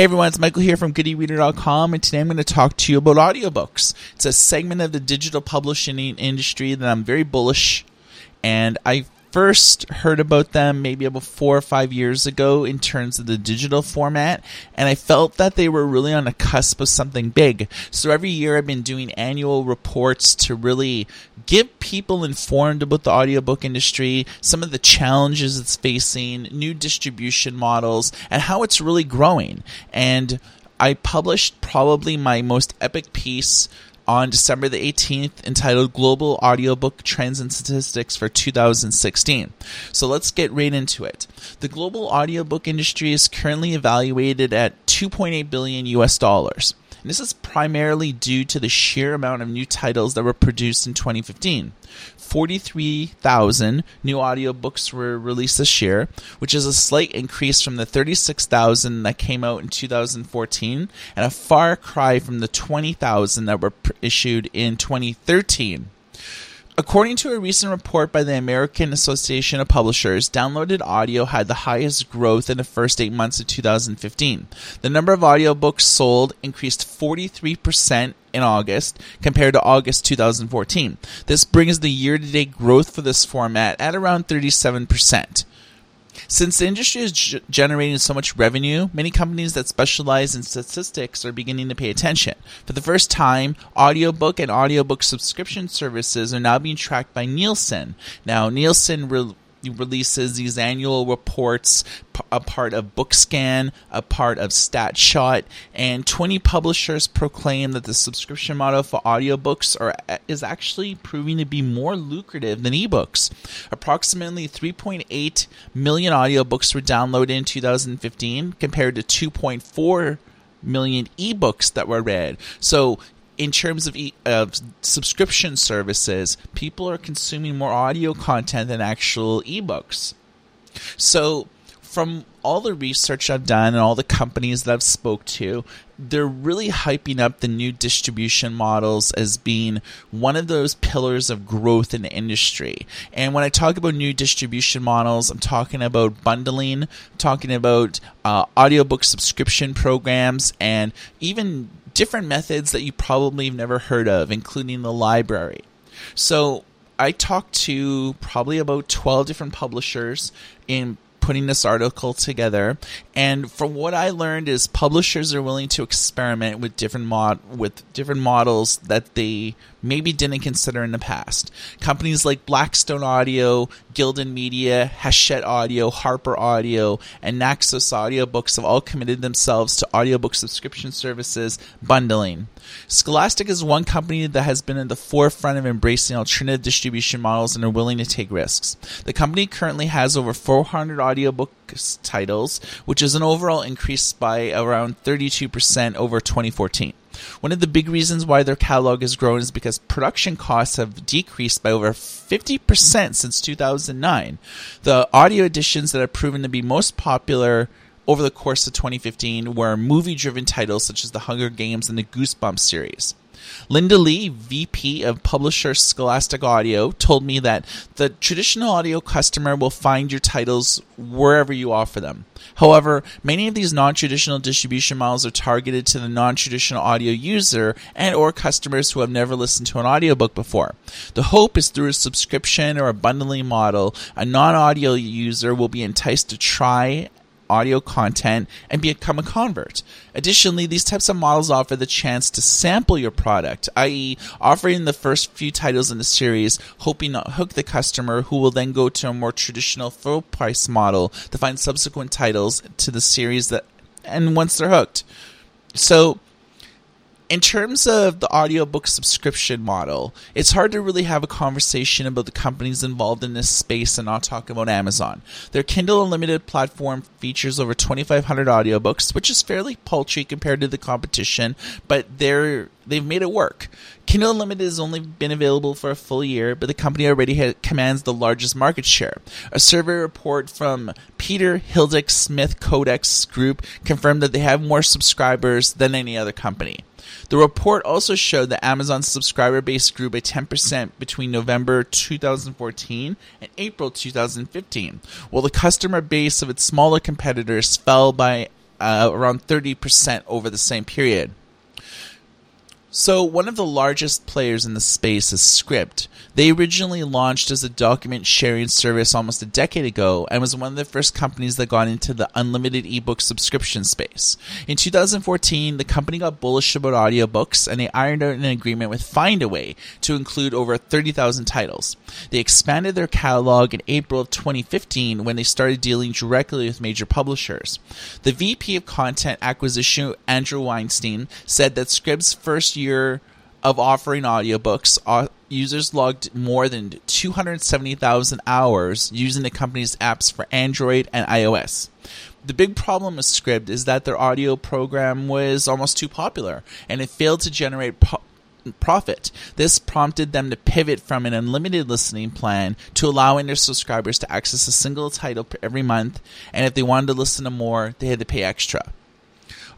Hey everyone, it's Michael here from GoodEReader.com, and today I'm going to talk to you about audiobooks. It's a segment of the digital publishing industry that I'm very bullish, and I first heard about them maybe about four or five years ago in terms of the digital format, and I felt that they were really on the cusp of something big. So every year I've been doing annual reports to really give people informed about the audiobook industry, some of the challenges it's facing, new distribution models, and how it's really growing. And I published probably my most epic piece on December the 18th entitled Global Audiobook Trends and Statistics for 2016. So let's get right into it. The global audiobook industry is currently evaluated at 2.8 billion US dollars. And this is primarily due to the sheer amount of new titles that were produced in 2015. 43,000 new audiobooks were released this year, which is a slight increase from the 36,000 that came out in 2014 and a far cry from the 20,000 that were issued in 2013. According to a recent report by the American Association of Publishers, downloaded audio had the highest growth in the first eight months of 2015. The number of audiobooks sold increased 43% in August compared to August 2014. This brings the year to date growth for this format at around 37%. Since the industry is g- generating so much revenue, many companies that specialize in statistics are beginning to pay attention. For the first time, audiobook and audiobook subscription services are now being tracked by Nielsen. Now, Nielsen re- releases these annual reports, a part of Bookscan, a part of StatShot, and 20 publishers proclaim that the subscription model for audiobooks are, is actually proving to be more lucrative than ebooks. Approximately 3.8 million audiobooks were downloaded in 2015 compared to 2.4 million ebooks that were read. So in terms of, e- of subscription services, people are consuming more audio content than actual ebooks. So, from all the research I've done and all the companies that I've spoke to, they're really hyping up the new distribution models as being one of those pillars of growth in the industry. And when I talk about new distribution models, I'm talking about bundling, talking about uh, audiobook subscription programs, and even different methods that you probably have never heard of, including the library. So I talked to probably about 12 different publishers in putting this article together. And from what I learned is publishers are willing to experiment with different mod with different models that they maybe didn't consider in the past. Companies like Blackstone Audio, Gildan Media, Hachette Audio, Harper Audio, and Naxos Audiobooks have all committed themselves to audiobook subscription services bundling. Scholastic is one company that has been at the forefront of embracing alternative distribution models and are willing to take risks. The company currently has over 400 audiobook titles, which is an overall increase by around 32% over 2014. One of the big reasons why their catalog has grown is because production costs have decreased by over 50% since 2009. The audio editions that have proven to be most popular over the course of 2015 were movie driven titles such as The Hunger Games and the Goosebumps series. Linda Lee, VP of Publisher Scholastic Audio, told me that the traditional audio customer will find your titles wherever you offer them. However, many of these non-traditional distribution models are targeted to the non-traditional audio user and or customers who have never listened to an audiobook before. The hope is through a subscription or a bundling model, a non-audio user will be enticed to try audio content and become a convert. Additionally, these types of models offer the chance to sample your product, i.e., offering the first few titles in the series, hoping to hook the customer who will then go to a more traditional full price model to find subsequent titles to the series that and once they're hooked. So in terms of the audiobook subscription model, it's hard to really have a conversation about the companies involved in this space and not talk about Amazon. Their Kindle Unlimited platform features over 2,500 audiobooks, which is fairly paltry compared to the competition, but they're they've made it work. Kindle Unlimited has only been available for a full year, but the company already ha- commands the largest market share. A survey report from Peter Hildick Smith Codex Group confirmed that they have more subscribers than any other company. The report also showed that Amazon's subscriber base grew by 10% between November 2014 and April 2015, while the customer base of its smaller competitors fell by uh, around 30% over the same period. So, one of the largest players in the space is Scribd. They originally launched as a document sharing service almost a decade ago and was one of the first companies that got into the unlimited ebook subscription space. In 2014, the company got bullish about audiobooks and they ironed out an agreement with Findaway to include over 30,000 titles. They expanded their catalog in April of 2015 when they started dealing directly with major publishers. The VP of Content Acquisition, Andrew Weinstein, said that Scribd's first year of offering audiobooks, users logged more than 270,000 hours using the company's apps for Android and iOS. The big problem with Scribd is that their audio program was almost too popular and it failed to generate po- profit. This prompted them to pivot from an unlimited listening plan to allowing their subscribers to access a single title every month, and if they wanted to listen to more, they had to pay extra.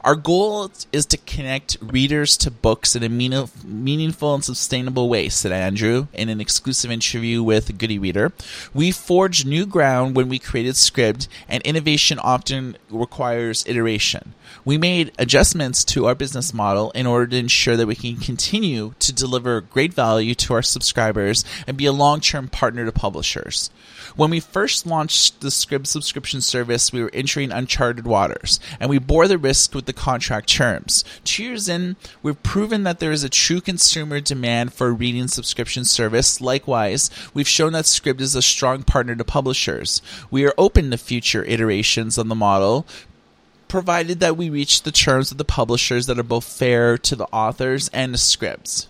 Our goal is to connect readers to books in a meaningful and sustainable way, said Andrew in an exclusive interview with Good e-Reader. We forged new ground when we created Scribd, and innovation often requires iteration. We made adjustments to our business model in order to ensure that we can continue to deliver great value to our subscribers and be a long term partner to publishers. When we first launched the Scribd subscription service, we were entering uncharted waters, and we bore the risk with the contract terms. Two years in, we've proven that there is a true consumer demand for a reading subscription service. Likewise, we've shown that Scribd is a strong partner to publishers. We are open to future iterations on the model, provided that we reach the terms of the publishers that are both fair to the authors and the scripts.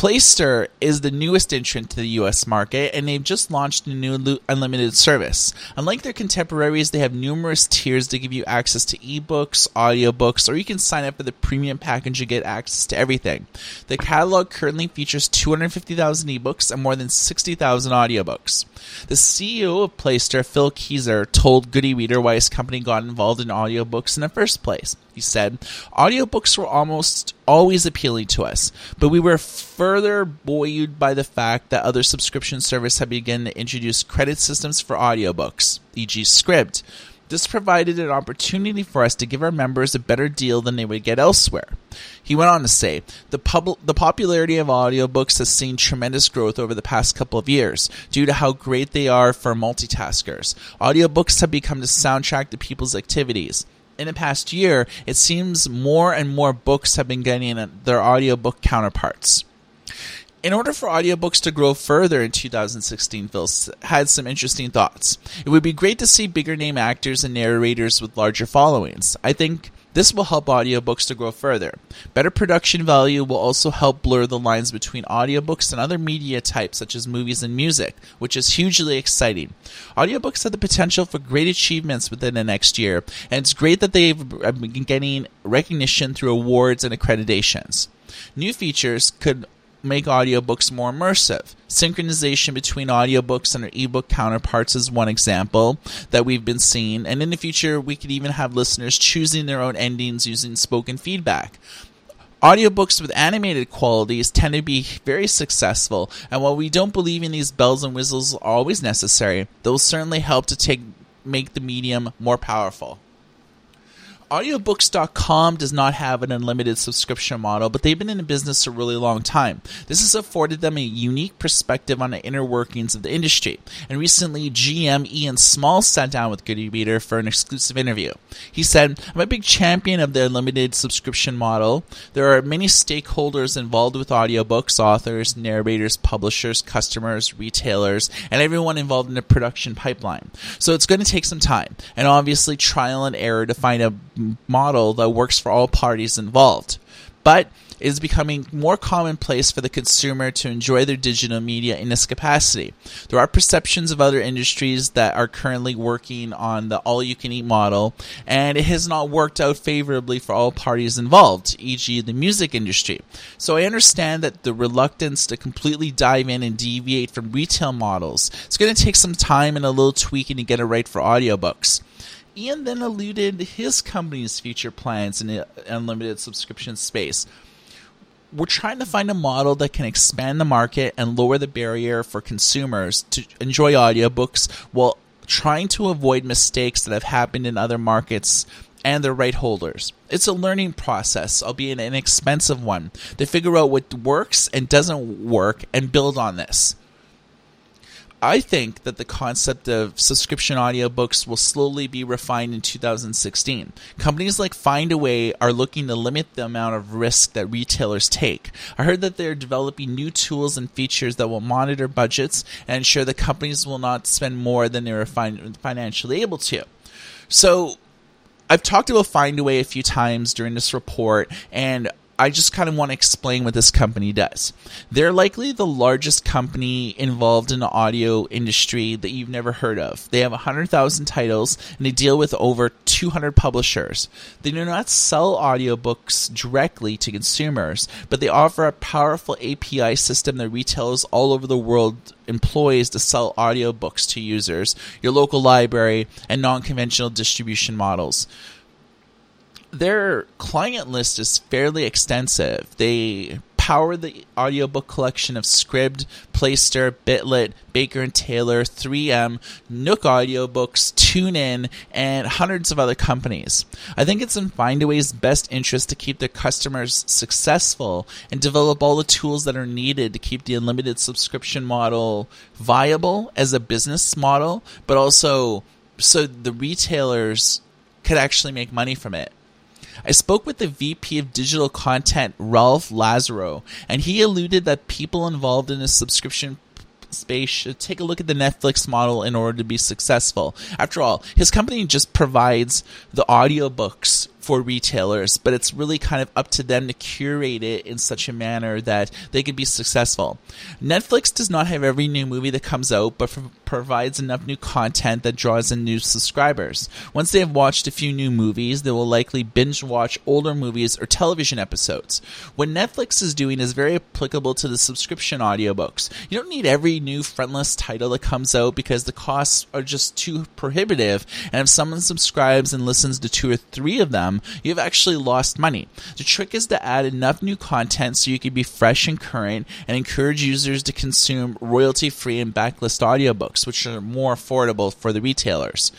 Playster is the newest entrant to the US market, and they've just launched a new unlimited service. Unlike their contemporaries, they have numerous tiers to give you access to ebooks, audiobooks, or you can sign up for the premium package and get access to everything. The catalog currently features 250,000 ebooks and more than 60,000 audiobooks. The CEO of Playster, Phil Keyser, told Good e-Reader why his company got involved in audiobooks in the first place. He said, Audiobooks were almost always appealing to us, but we were further buoyed by the fact that other subscription services had begun to introduce credit systems for audiobooks, e.g., Scribd. This provided an opportunity for us to give our members a better deal than they would get elsewhere. He went on to say, the, pub- the popularity of audiobooks has seen tremendous growth over the past couple of years due to how great they are for multitaskers. Audiobooks have become the soundtrack to people's activities in the past year, it seems more and more books have been getting their audiobook counterparts. In order for audiobooks to grow further in 2016, Phil had some interesting thoughts. It would be great to see bigger name actors and narrators with larger followings. I think this will help audiobooks to grow further. Better production value will also help blur the lines between audiobooks and other media types such as movies and music, which is hugely exciting. Audiobooks have the potential for great achievements within the next year, and it's great that they've been getting recognition through awards and accreditations. New features could make audiobooks more immersive. Synchronization between audiobooks and their ebook counterparts is one example that we've been seeing, and in the future, we could even have listeners choosing their own endings using spoken feedback. Audiobooks with animated qualities tend to be very successful, and while we don't believe in these bells and whistles are always necessary, they'll certainly help to take make the medium more powerful. Audiobooks.com does not have an unlimited subscription model, but they've been in the business a really long time. This has afforded them a unique perspective on the inner workings of the industry. And recently, GM Ian Small sat down with Good e-Reader for an exclusive interview. He said, I'm a big champion of the unlimited subscription model. There are many stakeholders involved with audiobooks, authors, narrators, publishers, customers, retailers, and everyone involved in the production pipeline. So it's going to take some time, and obviously trial and error to find a model that works for all parties involved. But it is becoming more commonplace for the consumer to enjoy their digital media in this capacity. There are perceptions of other industries that are currently working on the all you can eat model, and it has not worked out favorably for all parties involved, e.g., the music industry. So I understand that the reluctance to completely dive in and deviate from retail models. It's going to take some time and a little tweaking to get it right for audiobooks. Ian then alluded to his company's future plans in unlimited subscription space. We're trying to find a model that can expand the market and lower the barrier for consumers to enjoy audiobooks while trying to avoid mistakes that have happened in other markets and their right holders. It's a learning process, albeit an expensive one, to figure out what works and doesn't work and build on this. I think that the concept of subscription audiobooks will slowly be refined in 2016. Companies like Findaway are looking to limit the amount of risk that retailers take. I heard that they're developing new tools and features that will monitor budgets and ensure that companies will not spend more than they are financially able to. So, I've talked about Findaway a few times during this report, and I just kind of want to explain what this company does. They're likely the largest company involved in the audio industry that you've never heard of. They have 100,000 titles and they deal with over 200 publishers. They do not sell audiobooks directly to consumers, but they offer a powerful API system that retailers all over the world employs to sell audiobooks to users, your local library, and non conventional distribution models their client list is fairly extensive. They power the audiobook collection of Scribd, Playster, Bitlit, Baker and Taylor, 3M, Nook Audiobooks, TuneIn, and hundreds of other companies. I think it's in Findaway's best interest to keep their customers successful and develop all the tools that are needed to keep the unlimited subscription model viable as a business model, but also so the retailers could actually make money from it. I spoke with the VP of digital content, Ralph Lazaro, and he alluded that people involved in a subscription space should take a look at the Netflix model in order to be successful. After all, his company just provides the audiobooks for retailers, but it's really kind of up to them to curate it in such a manner that they can be successful. Netflix does not have every new movie that comes out, but provides enough new content that draws in new subscribers. Once they have watched a few new movies, they will likely binge watch older movies or television episodes. What Netflix is doing is very applicable to the subscription audiobooks. You don't need every new frontlist title that comes out because the costs are just too prohibitive, and if someone subscribes and listens to two or three of them, them, you've actually lost money. The trick is to add enough new content so you can be fresh and current and encourage users to consume royalty free and backlist audiobooks, which are more affordable for the retailers.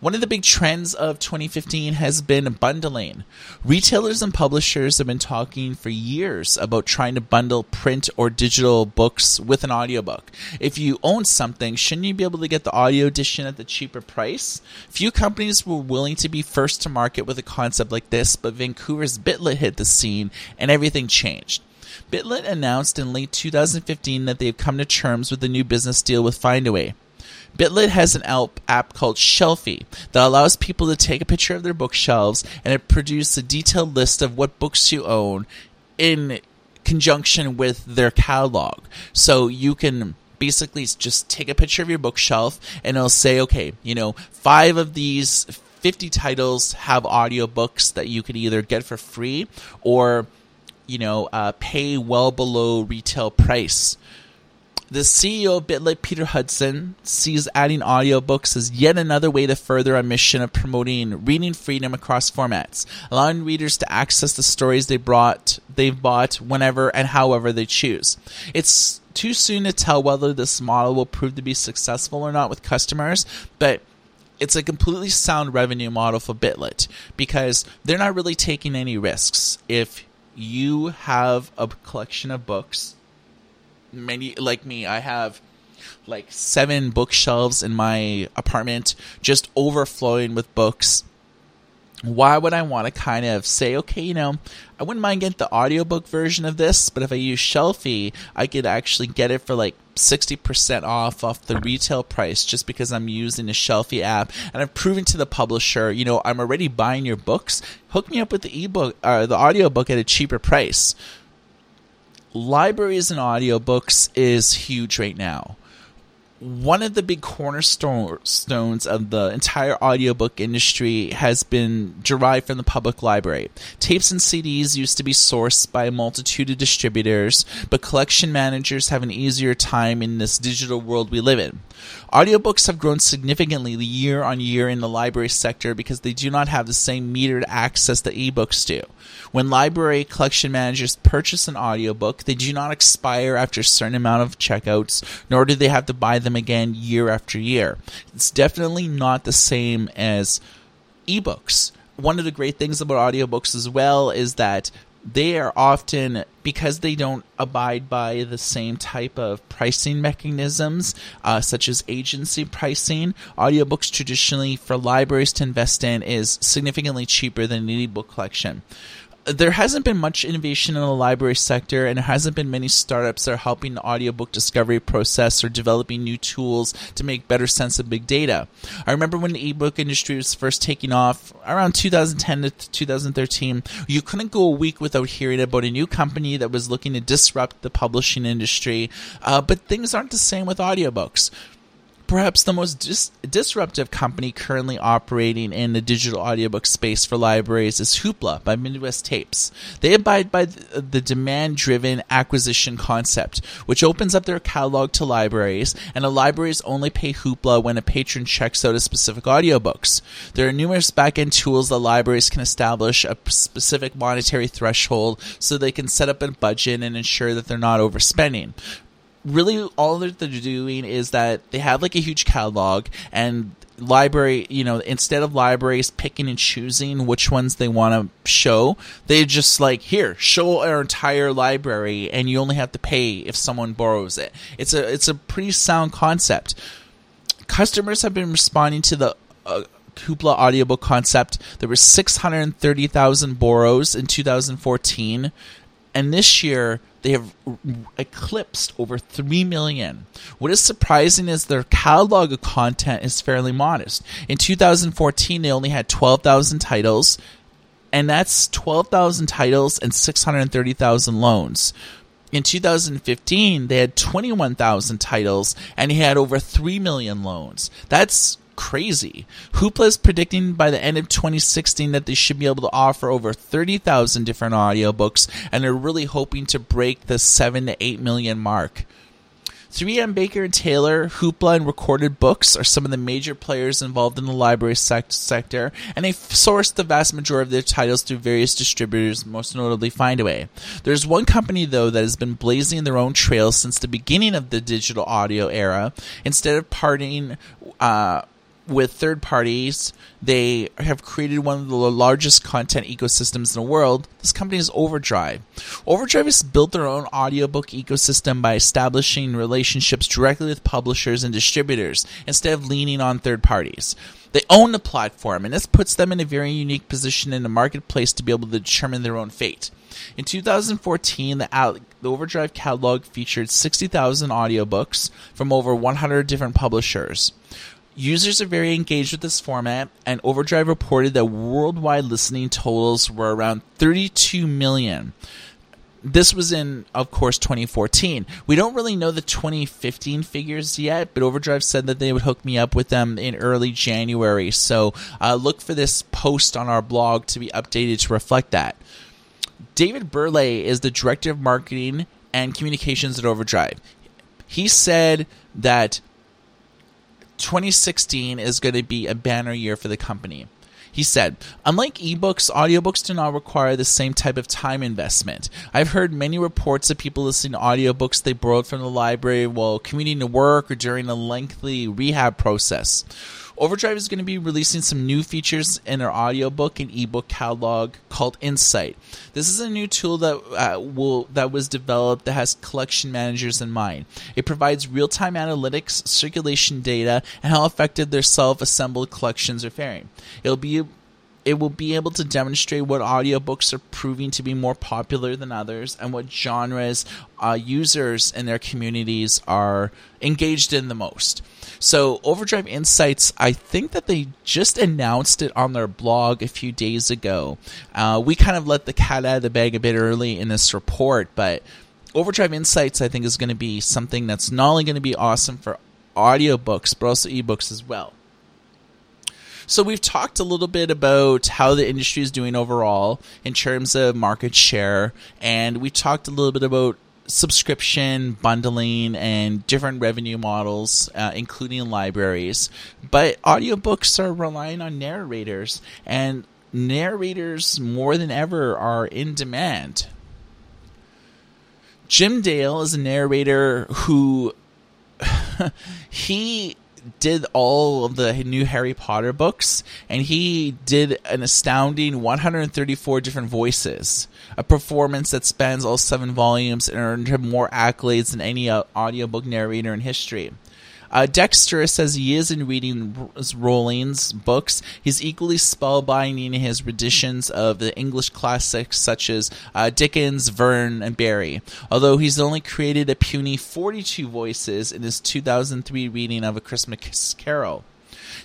One of the big trends of 2015 has been bundling. Retailers and publishers have been talking for years about trying to bundle print or digital books with an audiobook. If you own something, shouldn't you be able to get the audio edition at the cheaper price? Few companies were willing to be first to market with a concept like this, but Vancouver's Bitlit hit the scene and everything changed. Bitlit announced in late 2015 that they have come to terms with a new business deal with Findaway. Bitlit has an app called Shelfie that allows people to take a picture of their bookshelves and it produces a detailed list of what books you own in conjunction with their catalog. So you can basically just take a picture of your bookshelf and it'll say, okay, you know, five of these 50 titles have audiobooks that you can either get for free or, you know, uh, pay well below retail price the CEO of Bitlit, Peter Hudson, sees adding audiobooks as yet another way to further our mission of promoting reading freedom across formats, allowing readers to access the stories they brought they've bought whenever and however they choose. It's too soon to tell whether this model will prove to be successful or not with customers, but it's a completely sound revenue model for Bitlit because they're not really taking any risks. If you have a collection of books many like me, I have like seven bookshelves in my apartment just overflowing with books. Why would I want to kind of say, okay, you know, I wouldn't mind getting the audiobook version of this, but if I use Shelfie, I could actually get it for like 60% off off the retail price just because I'm using the Shelfie app. And I've proven to the publisher, you know, I'm already buying your books. Hook me up with the ebook, uh, the audiobook at a cheaper price libraries and audiobooks is huge right now. One of the big cornerstones of the entire audiobook industry has been derived from the public library. Tapes and CDs used to be sourced by a multitude of distributors, but collection managers have an easier time in this digital world we live in. Audiobooks have grown significantly year on year in the library sector because they do not have the same metered access that ebooks do. When library collection managers purchase an audiobook, they do not expire after a certain amount of checkouts, nor do they have to buy them again year after year. It's definitely not the same as ebooks. one of the great things about audiobooks as well is that they are often because they don't abide by the same type of pricing mechanisms uh, such as agency pricing audiobooks traditionally for libraries to invest in is significantly cheaper than an ebook collection there hasn't been much innovation in the library sector, and there hasn't been many startups that are helping the audiobook discovery process or developing new tools to make better sense of big data. I remember when the ebook industry was first taking off around 2010 to 2013, you couldn't go a week without hearing about a new company that was looking to disrupt the publishing industry. Uh, but things aren't the same with audiobooks. Perhaps the most dis- disruptive company currently operating in the digital audiobook space for libraries is Hoopla by Midwest Tapes. They abide by the, the demand driven acquisition concept, which opens up their catalog to libraries, and the libraries only pay Hoopla when a patron checks out a specific audiobooks. There are numerous back-end tools that libraries can establish a specific monetary threshold so they can set up a budget and ensure that they're not overspending really all that they're doing is that they have like a huge catalog and library you know instead of libraries picking and choosing which ones they want to show they just like here show our entire library and you only have to pay if someone borrows it. It's a it's a pretty sound concept. Customers have been responding to the uh, Hoopla audiobook concept. There were 630,000 borrows in 2014, and this year they have eclipsed over 3 million. What is surprising is their catalog of content is fairly modest. In 2014, they only had 12,000 titles, and that's 12,000 titles and 630,000 loans. In 2015, they had 21,000 titles and they had over 3 million loans. That's crazy. Hoopla is predicting by the end of 2016 that they should be able to offer over 30,000 different audiobooks, and they're really hoping to break the 7 to 8 million mark. 3M Baker and Taylor, Hoopla, and Recorded Books are some of the major players involved in the library sec- sector, and they source the vast majority of their titles through various distributors, most notably Findaway. There's one company, though, that has been blazing their own trail since the beginning of the digital audio era. Instead of parting, uh, with third parties. They have created one of the largest content ecosystems in the world. This company is Overdrive. Overdrive has built their own audiobook ecosystem by establishing relationships directly with publishers and distributors instead of leaning on third parties. They own the platform, and this puts them in a very unique position in the marketplace to be able to determine their own fate. In 2014, the, the Overdrive catalog featured 60,000 audiobooks from over 100 different publishers. Users are very engaged with this format, and Overdrive reported that worldwide listening totals were around 32 million. This was in, of course, 2014. We don't really know the 2015 figures yet, but Overdrive said that they would hook me up with them in early January. So uh, look for this post on our blog to be updated to reflect that. David Burleigh is the director of marketing and communications at Overdrive. He said that 2016 is going to be a banner year for the company. He said, Unlike ebooks, audiobooks do not require the same type of time investment. I've heard many reports of people listening to audiobooks they borrowed from the library while commuting to work or during a lengthy rehab process. Overdrive is going to be releasing some new features in our audiobook and ebook catalog called Insight. This is a new tool that uh, will that was developed that has collection managers in mind. It provides real-time analytics, circulation data, and how effective their self-assembled collections are faring. It'll be it will be able to demonstrate what audiobooks are proving to be more popular than others and what genres uh, users in their communities are engaged in the most. So, Overdrive Insights, I think that they just announced it on their blog a few days ago. Uh, we kind of let the cat out of the bag a bit early in this report, but Overdrive Insights, I think, is going to be something that's not only going to be awesome for audiobooks, but also ebooks as well. So we've talked a little bit about how the industry is doing overall in terms of market share, and we talked a little bit about subscription bundling and different revenue models, uh, including libraries. But audiobooks are relying on narrators, and narrators more than ever are in demand. Jim Dale is a narrator who he did all of the new Harry Potter books, and he did an astounding 134 different voices. A performance that spans all seven volumes and earned him more accolades than any uh, audiobook narrator in history. Uh, Dexter says he is in reading Rowling's books. He's equally spellbinding in his renditions of the English classics such as uh, Dickens, Verne, and Barrie. Although he's only created a puny 42 voices in his 2003 reading of A Christmas Carol.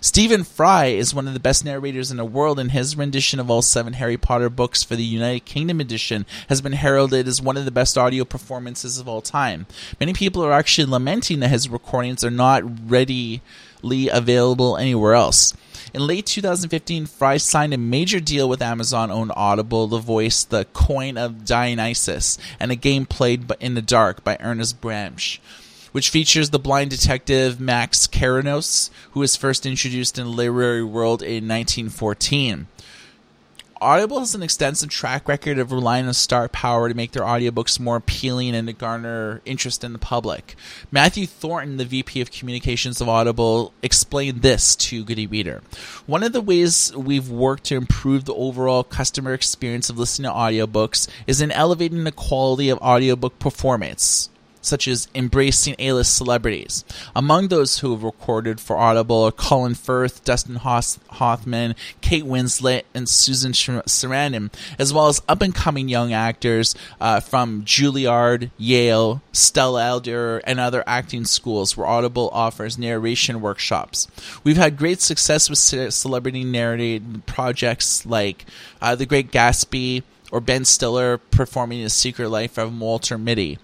Stephen Fry is one of the best narrators in the world, and his rendition of all seven Harry Potter books for the United Kingdom edition has been heralded as one of the best audio performances of all time. Many people are actually lamenting that his recordings are not readily available anywhere else. In late 2015, Fry signed a major deal with Amazon owned Audible the voice the Coin of Dionysius and a game played in the dark by Ernest Bramah which features the blind detective Max Carrados, who was first introduced in the literary world in 1914. Audible has an extensive track record of relying on star power to make their audiobooks more appealing and to garner interest in the public. Matthew Thornton, the VP of Communications of Audible, explained this to Good e-Reader. One of the ways we've worked to improve the overall customer experience of listening to audiobooks is in elevating the quality of audiobook performance such as embracing A-list celebrities. Among those who have recorded for Audible are Colin Firth, Dustin Hoffman, Kate Winslet, and Susan Sarandon, as well as up-and-coming young actors uh, from Juilliard, Yale, Stella Adler, and other acting schools where Audible offers narration workshops. We've had great success with celebrity narrated projects like uh, The Great Gatsby, or Ben Stiller performing The Secret Life of Walter Mitty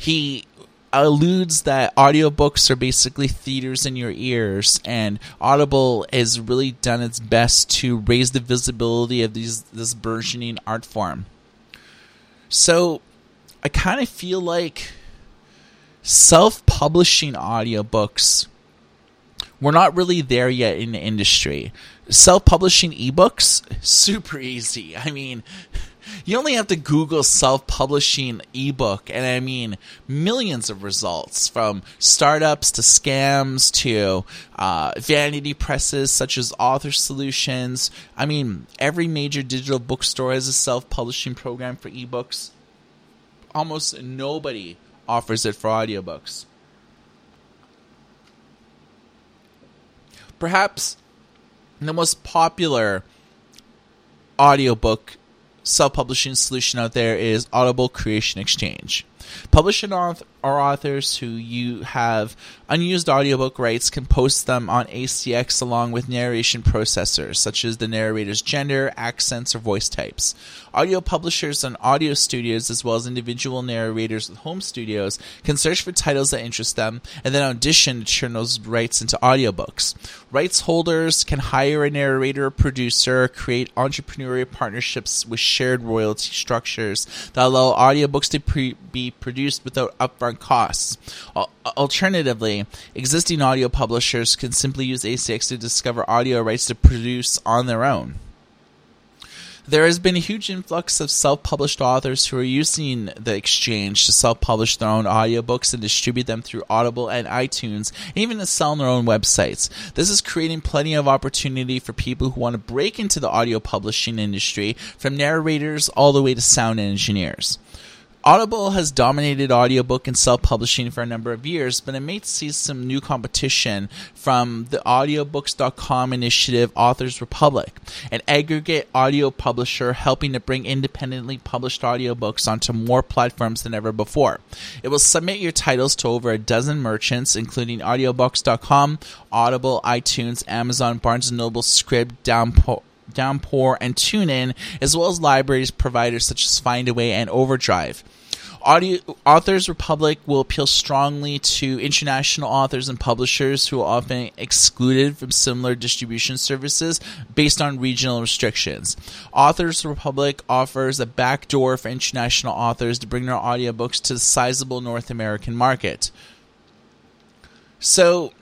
he alludes that audiobooks are basically theaters in your ears and audible has really done its best to raise the visibility of these this burgeoning art form. So i kind of feel like self-publishing audiobooks we're not really there yet in the industry. Self-publishing ebooks? Super easy. I mean you only have to Google self publishing ebook, and I mean millions of results from startups to scams to uh, vanity presses such as Author Solutions. I mean, every major digital bookstore has a self publishing program for ebooks. Almost nobody offers it for audiobooks. Perhaps the most popular audiobook self-publishing solution out there is Audible Creation Exchange. Publishing or authors who you have unused audiobook rights can post them on ACX along with narration processors, such as the narrator's gender, accents, or voice types. Audio publishers and audio studios, as well as individual narrators with home studios, can search for titles that interest them and then audition to turn those rights into audiobooks. Rights holders can hire a narrator or producer, create entrepreneurial partnerships with shared royalty structures that allow audiobooks to pre- be produced without upfront costs. Alternatively, existing audio publishers can simply use ACX to discover audio rights to produce on their own. There has been a huge influx of self published authors who are using the exchange to self publish their own audiobooks and distribute them through Audible and iTunes, and even to sell on their own websites. This is creating plenty of opportunity for people who want to break into the audio publishing industry, from narrators all the way to sound engineers. Audible has dominated audiobook and self-publishing for a number of years, but it may see some new competition from the audiobooks.com initiative Authors Republic, an aggregate audio publisher helping to bring independently published audiobooks onto more platforms than ever before. It will submit your titles to over a dozen merchants, including audiobooks.com, Audible, iTunes, Amazon, Barnes & Noble, Scribd, Downpour, Downpour, and TuneIn, as well as libraries providers such as Findaway and Overdrive. Audio, Authors Republic will appeal strongly to international authors and publishers who are often excluded from similar distribution services based on regional restrictions. Authors Republic offers a backdoor for international authors to bring their audiobooks to the sizable North American market. So,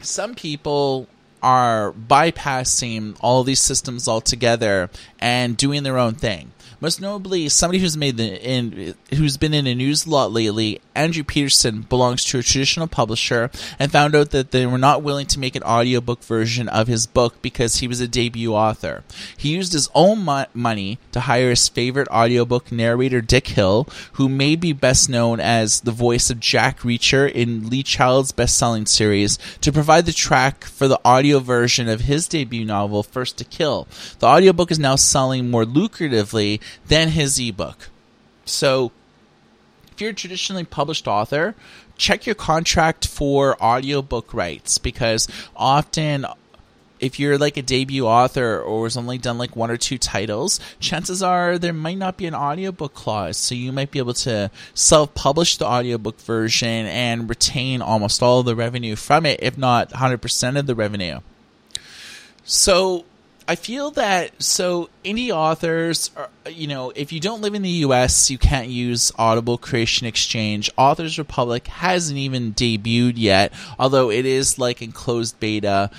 some people are bypassing all these systems altogether and doing their own thing. Most notably, somebody who's made the in who's been in the news a lot lately. Andrew Peterson belongs to a traditional publisher and found out that they were not willing to make an audiobook version of his book because he was a debut author. He used his own mo- money to hire his favorite audiobook narrator, Dick Hill, who may be best known as the voice of Jack Reacher in Lee Child's best-selling series, to provide the track for the audio version of his debut novel, First to Kill. The audiobook is now selling more lucratively than his ebook. So, if you're a traditionally published author, check your contract for audiobook rights because often if you're like a debut author or has only done like one or two titles, chances are there might not be an audiobook clause. So you might be able to self publish the audiobook version and retain almost all the revenue from it, if not 100% of the revenue. So I feel that so indie authors, are, you know, if you don't live in the U.S., you can't use Audible Creation Exchange. Authors Republic hasn't even debuted yet, although it is like in closed beta.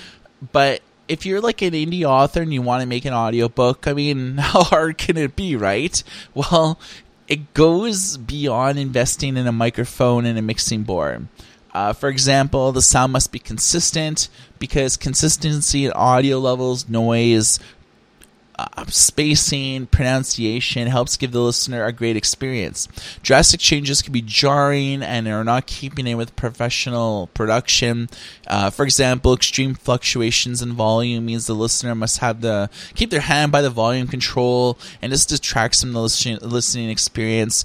But if you're like an indie author and you want to make an audiobook, I mean, how hard can it be, right? Well, it goes beyond investing in a microphone and a mixing board. Uh, for example, the sound must be consistent because consistency in audio levels, noise, uh, spacing, pronunciation helps give the listener a great experience. Drastic changes can be jarring and are not keeping in with professional production. Uh, for example, extreme fluctuations in volume means the listener must have the keep their hand by the volume control, and this detracts from the listening, listening experience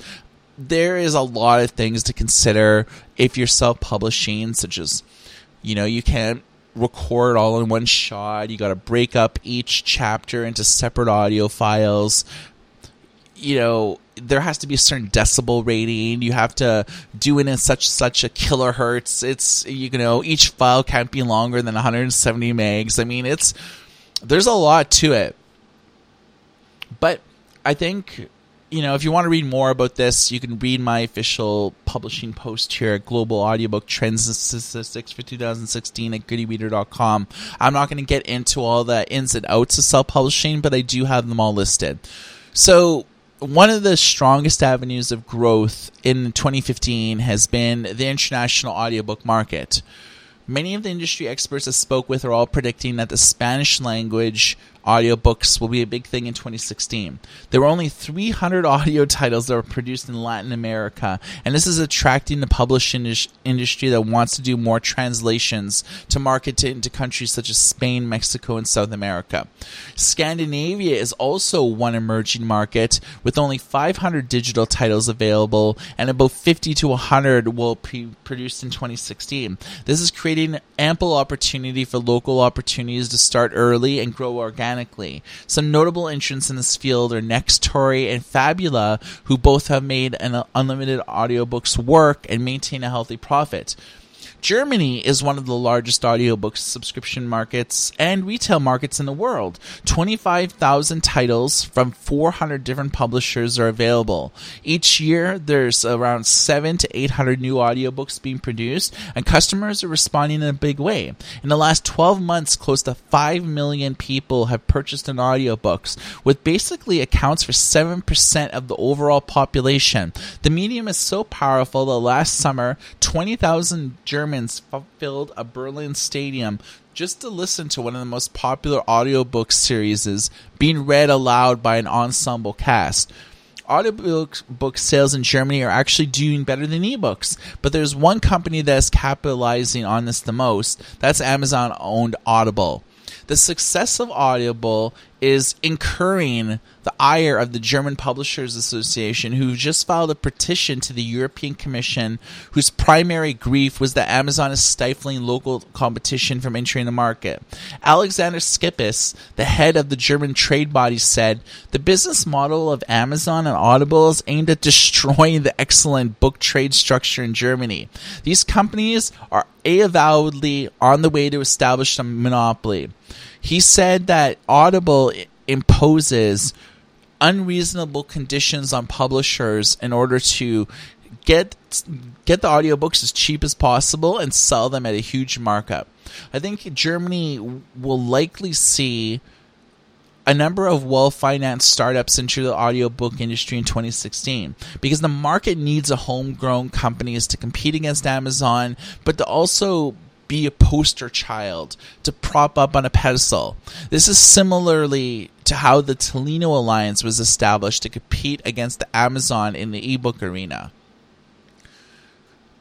there is a lot of things to consider if you're self publishing, such as, you know, you can't record all in one shot. You got to break up each chapter into separate audio files. You know, there has to be a certain decibel rating. You have to do it in such such a kilohertz. It's you know each file can't be longer than 170 megs. I mean, it's there's a lot to it. But I think you know, if you want to read more about this, you can read my official publishing post here at Global Audiobook Trends and Statistics for 2016 at goodereader.com. I'm not going to get into all the ins and outs of self publishing, but I do have them all listed. So, one of the strongest avenues of growth in 2015 has been the international audiobook market. Many of the industry experts I spoke with are all predicting that the Spanish language audiobooks will be a big thing in 2016. There were only 300 audio titles that were produced in Latin America, and this is attracting the publishing industry that wants to do more translations to market it into countries such as Spain, Mexico, and South America. Scandinavia is also one emerging market with only 500 digital titles available, and about 50 to 100 will be produced in 2016. This is creating ample opportunity for local opportunities to start early and grow organically organically. Some notable entrants in this field are Nextory and Fabula, who both have made an unlimited audiobooks work and maintain a healthy profit. Germany is one of the largest audiobook subscription markets and retail markets in the world. 25,000 titles from 400 different publishers are available. Each year, there's around 7 to 800 new audiobooks being produced, and customers are responding in a big way. In the last 12 months, close to 5 million people have purchased an audiobooks, which basically accounts for 7% of the overall population. The medium is so powerful that last summer, 20,000 German Germans filled a Berlin stadium just to listen to one of the most popular audiobook series being read aloud by an ensemble cast. Audiobook book sales in Germany are actually doing better than ebooks, but there's one company that's capitalizing on this the most. That's Amazon owned Audible. The success of Audible is incurring the ire of the German Publishers Association, who just filed a petition to the European Commission, whose primary grief was that Amazon is stifling local competition from entering the market. Alexander Skipis, the head of the German trade body, said the business model of Amazon and Audible is aimed at destroying the excellent book trade structure in Germany. These companies are avowedly on the way to establish a monopoly. He said that Audible imposes unreasonable conditions on publishers in order to get get the audiobooks as cheap as possible and sell them at a huge markup. I think Germany will likely see a number of well financed startups enter the audiobook industry in 2016 because the market needs a homegrown companies to compete against Amazon, but to also be a poster child to prop up on a pedestal. This is similarly to how the Tolino Alliance was established to compete against the Amazon in the ebook arena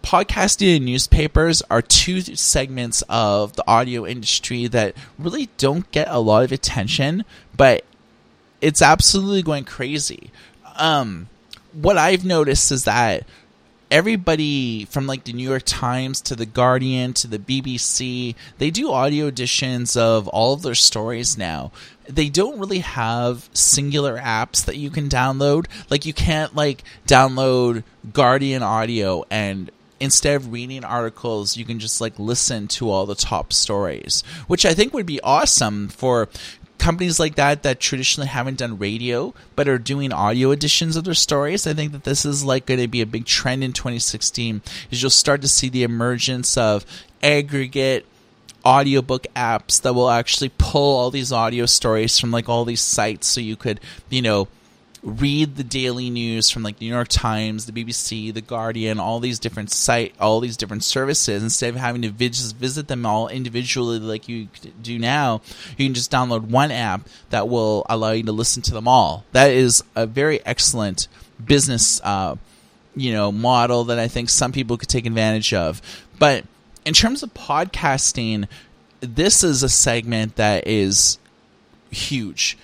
podcasting and newspapers are two segments of the audio industry that really don't get a lot of attention, but it's absolutely going crazy. Um, what I've noticed is that everybody from like the New York Times to the Guardian to the BBC, they do audio editions of all of their stories now. They don't really have singular apps that you can download. Like you can't like download Guardian audio and instead of reading articles, you can just like listen to all the top stories, which I think would be awesome for companies like that that traditionally haven't done radio but are doing audio editions of their stories i think that this is like going to be a big trend in 2016 is you'll start to see the emergence of aggregate audiobook apps that will actually pull all these audio stories from like all these sites so you could you know read the daily news from like the New York Times, the BBC, the Guardian, all these different site, all these different services. Instead of having to just visit them all individually like you do now, you can just download one app that will allow you to listen to them all. That is a very excellent business, uh, you know, model that I think some people could take advantage of. But in terms of podcasting, this is a segment that is huge.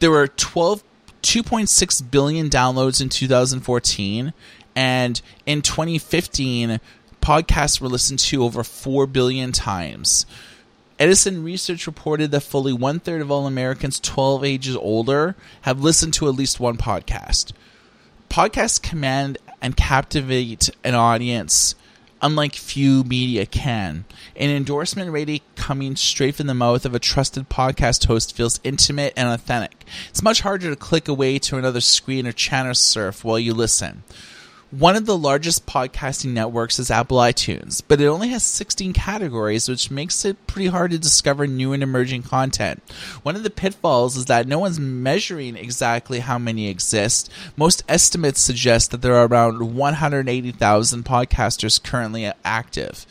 There were 12 2.6 billion downloads in 2014, and in 2015, podcasts were listened to over 4 billion times. Edison Research reported that fully one third of all Americans 12 ages older have listened to at least one podcast. Podcasts command and captivate an audience unlike few media can. An endorsement rating coming straight from the mouth of a trusted podcast host feels intimate and authentic. It's much harder to click away to another screen or channel surf while you listen. One of the largest podcasting networks is Apple iTunes, but it only has 16 categories, which makes it pretty hard to discover new and emerging content. One of the pitfalls is that no one's measuring exactly how many exist. Most estimates suggest that there are around 180,000 podcasters currently active.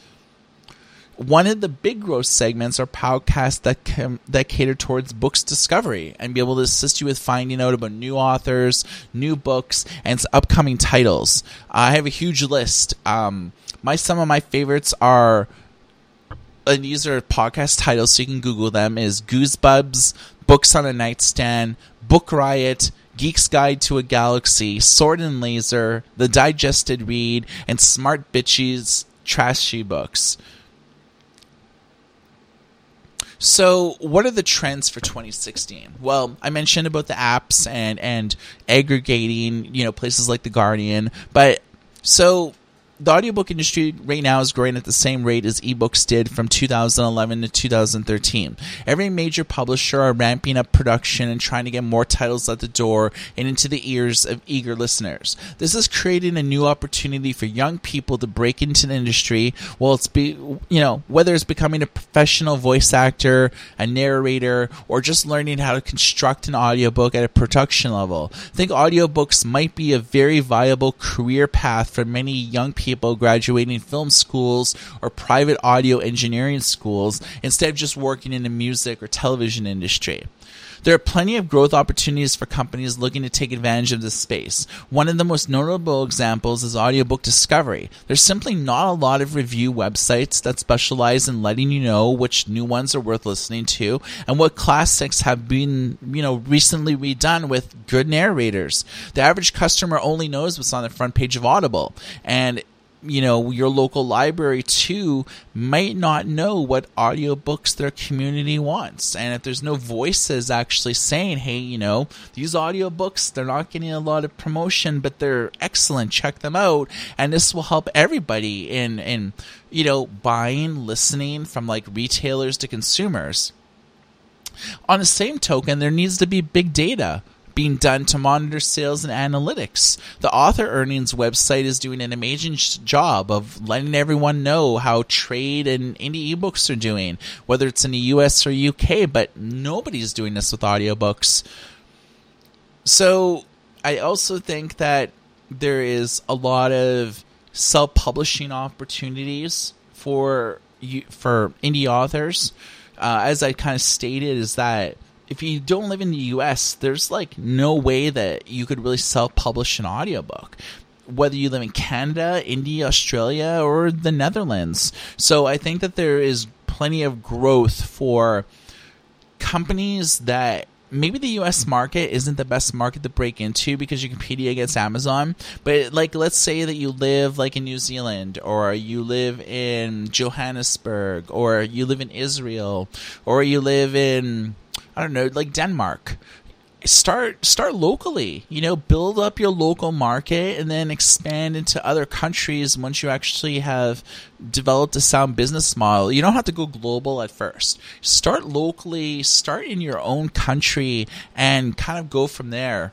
One of the big growth segments are podcasts that that cater towards books discovery and be able to assist you with finding out about new authors, new books, and upcoming titles. I have a huge list. Um, my some of my favorites are and these are podcast titles, so you can Google them. Is Goosebumps, Books on a Nightstand, Book Riot, Geek's Guide to a Galaxy, Sword and Laser, The Digested Read, and Smart Bitches Trashy Books. So, what are the trends for 2016? Well, I mentioned about the apps and and aggregating, you know, places like the Guardian, but so the audiobook industry right now is growing at the same rate as ebooks did from 2011 to 2013. Every major publisher are ramping up production and trying to get more titles at the door and into the ears of eager listeners. This is creating a new opportunity for young people to break into the industry while it's be you know, whether it's becoming a professional voice actor, a narrator, or just learning how to construct an audiobook at a production level. I think audiobooks might be a very viable career path for many young people people graduating film schools or private audio engineering schools instead of just working in the music or television industry. There are plenty of growth opportunities for companies looking to take advantage of this space. One of the most notable examples is audiobook discovery. There's simply not a lot of review websites that specialize in letting you know which new ones are worth listening to and what classics have been, you know, recently redone with good narrators. The average customer only knows what's on the front page of Audible. And you know your local library too might not know what audiobooks their community wants. And if there's no voices actually saying hey you know these audiobooks they're not getting a lot of promotion but they're excellent check them out. And this will help everybody in in you know buying listening from like retailers to consumers. On the same token there needs to be big data being done to monitor sales and analytics. The author earnings website is doing an amazing job of letting everyone know how trade and indie ebooks are doing, whether it's in the US or UK, but nobody's doing this with audiobooks. So I also think that there is a lot of self-publishing opportunities for for indie authors. Uh, as I kind of stated, is that if you don't live in the US, there's like no way that you could really self publish an audiobook. Whether you live in Canada, India, Australia, or the Netherlands. So I think that there is plenty of growth for companies that maybe the US market isn't the best market to break into because you compete against Amazon. But like let's say that you live like in New Zealand or you live in Johannesburg or you live in Israel or you live in I don't know, like Denmark. Start start locally, you know, build up your local market and then expand into other countries once you actually have developed a sound business model. You don't have to go global at first. Start locally, start in your own country and kind of go from there.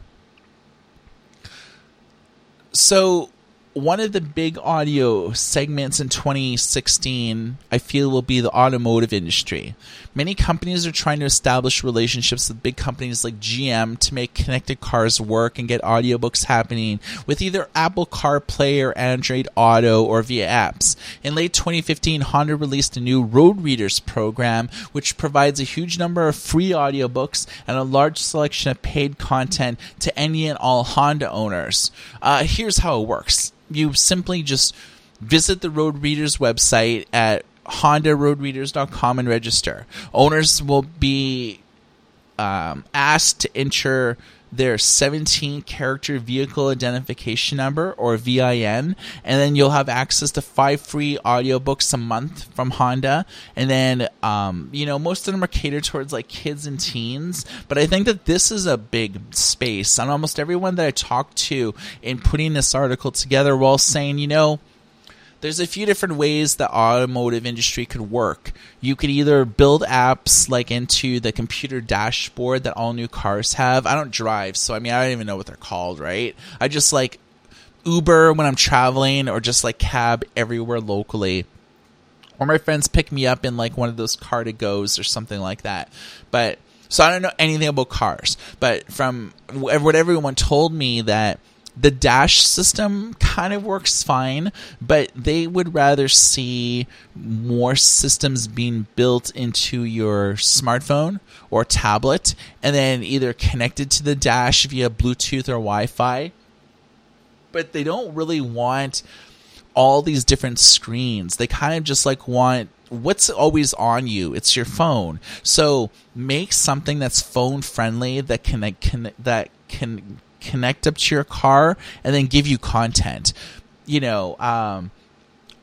So one of the big audio segments in 2016, I feel, will be the automotive industry. Many companies are trying to establish relationships with big companies like GM to make connected cars work and get audiobooks happening with either Apple CarPlay or Android Auto or via apps. In late 2015, Honda released a new Road Readers program, which provides a huge number of free audiobooks and a large selection of paid content to any and all Honda owners. Uh, here's how it works you simply just visit the Road Readers website at hondaroadreaders.com and register. Owners will be um, asked to enter their 17 character vehicle identification number or VIN and then you'll have access to five free audiobooks a month from Honda. And then um, you know most of them are catered towards like kids and teens. But I think that this is a big space and almost everyone that I talked to in putting this article together while saying you know there's a few different ways the automotive industry could work. You could either build apps like into the computer dashboard that all new cars have. I don't drive, so I mean I don't even know what they're called, right? I just like Uber when I'm traveling or just like cab everywhere locally. Or my friends pick me up in like one of those car to goes or something like that. But so I don't know anything about cars, but from what everyone told me that the dash system kind of works fine, but they would rather see more systems being built into your smartphone or tablet and then either connected to the dash via Bluetooth or Wi Fi. But they don't really want all these different screens. They kind of just like want what's always on you it's your phone so make something that's phone friendly that can, can that can connect up to your car and then give you content. You know, um,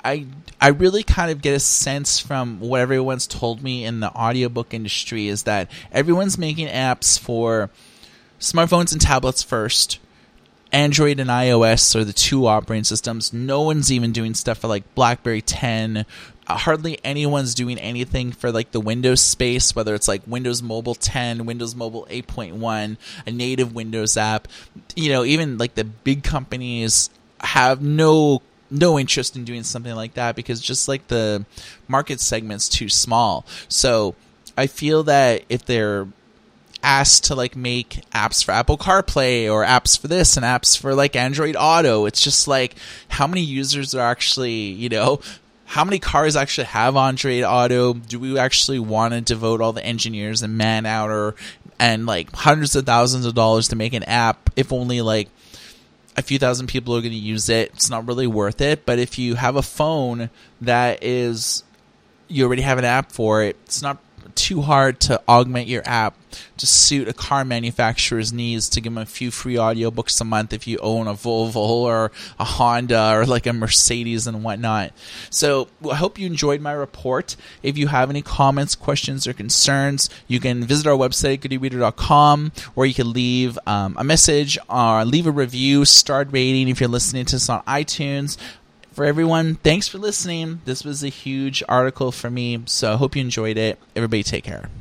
I I really kind of get a sense from what everyone's told me in the audiobook industry is that everyone's making apps for smartphones and tablets first. Android and iOS are the two operating systems. No one's even doing stuff for like BlackBerry 10 Uh, hardly anyone's doing anything for like the Windows space, whether it's like Windows Mobile 10, Windows Mobile 8.1, a native Windows app. You know, even like the big companies have no no interest in doing something like that because just like the market segment's too small. So I feel that if they're asked to like make apps for Apple CarPlay or apps for this and apps for like Android Auto. It's just like how many users are actually, you know, how many cars actually have Android Auto? Do we actually want to devote all the engineers and man hour and like hundreds of thousands of dollars to make an app if only like a few thousand people are going to use it? It's not really worth it. But if you have a phone that is you already have an app for it, it's not too hard to augment your app to suit a car manufacturer's needs to give them a few free audiobooks a month if you own a Volvo or a Honda or like a Mercedes and whatnot. So I hope you enjoyed my report. If you have any comments, questions, or concerns, you can visit our website, goodereader.com, or you can leave um, a message or leave a review, start rating if you're listening to this on iTunes for everyone, thanks for listening. This was a huge article for me, so I hope you enjoyed it. Everybody, take care.